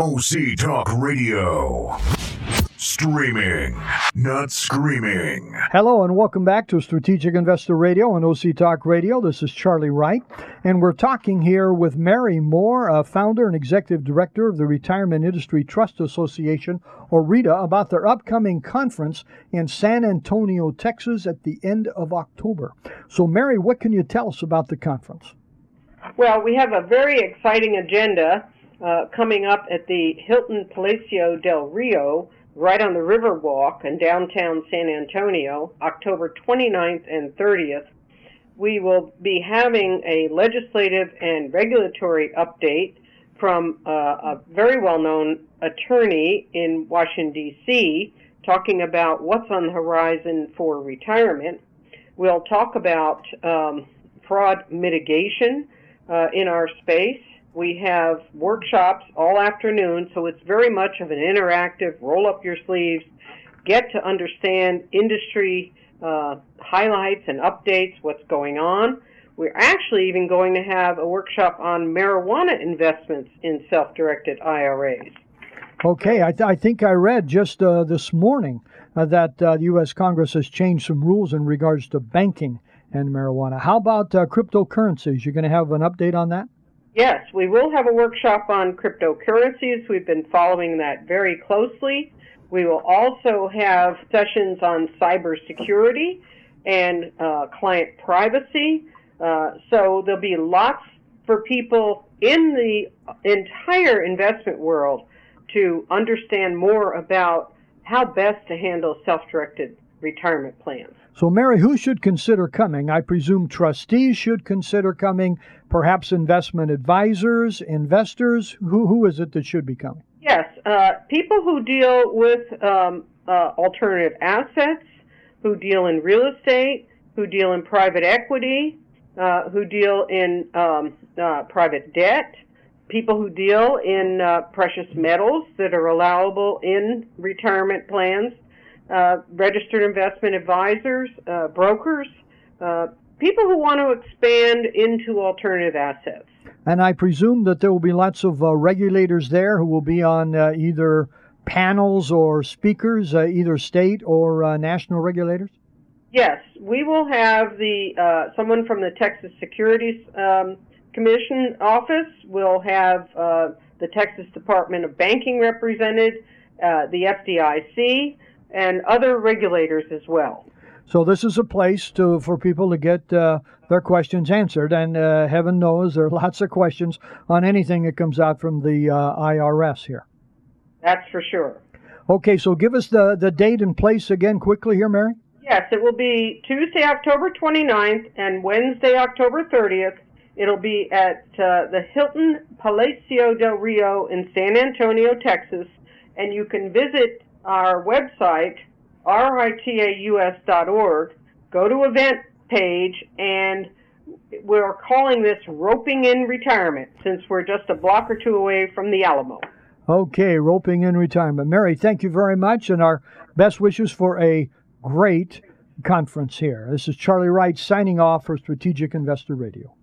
OC Talk Radio. Streaming, not screaming. Hello and welcome back to Strategic Investor Radio on OC Talk Radio. This is Charlie Wright, and we're talking here with Mary Moore, founder and executive director of the Retirement Industry Trust Association, or RITA, about their upcoming conference in San Antonio, Texas at the end of October. So, Mary, what can you tell us about the conference? Well, we have a very exciting agenda uh, coming up at the Hilton Palacio del Rio right on the Riverwalk in downtown San Antonio, October 29th and 30th. We will be having a legislative and regulatory update from uh, a very well known attorney in Washington, D.C., talking about what's on the horizon for retirement. We'll talk about um, fraud mitigation uh, in our space. We have workshops all afternoon, so it's very much of an interactive roll up your sleeves, get to understand industry uh, highlights and updates, what's going on. We're actually even going to have a workshop on marijuana investments in self directed IRAs. Okay, I, th- I, think I read just uh, this morning uh, that uh, the U.S. Congress has changed some rules in regards to banking and marijuana. How about uh, cryptocurrencies? You're going to have an update on that? Yes, we will have a workshop on cryptocurrencies. We've been following that very closely. We will also have sessions on cybersecurity and uh, client privacy. Uh, so there'll be lots for people in the entire investment world to understand more about how best to handle self-directed retirement plans. So, Mary, who should consider coming? I presume trustees should consider coming, perhaps investment advisors, investors. Who, who is it that should be coming? Yes, uh, people who deal with um, uh, alternative assets, who deal in real estate, who deal in private equity, uh, who deal in um, uh, private debt, people who deal in uh, precious metals that are allowable in retirement plans uh, registered investment advisors, uh, brokers, uh, people who want to expand into alternative assets. And I presume that there will be lots of uh, regulators there who will be on uh, either panels or speakers, either state or national regulators. Yes, we will have the someone from the Texas Securities um, Commission office. We'll have the Texas Department of Banking represented, the FDIC and other regulators as well. So this is a place to for people to get uh, their questions answered, and uh, heaven knows there are lots of questions on anything that comes out from the uh, IRS here. That's for sure. Okay, so give us the, the date and place again quickly here, Mary. Yes, it will be Tuesday, October 29th, and Wednesday, October 30th. It'll be at uh, the Hilton Palacio del Rio in San Antonio, Texas, and you can visit our website, ritaus.org, go to event page, and we're calling this roping in retirement since we're just a block or two away from the Alamo. Okay, roping in retirement. Mary, thank you very much, and our best wishes for a great conference here. This is Charlie Wright signing off for Strategic Investor Radio.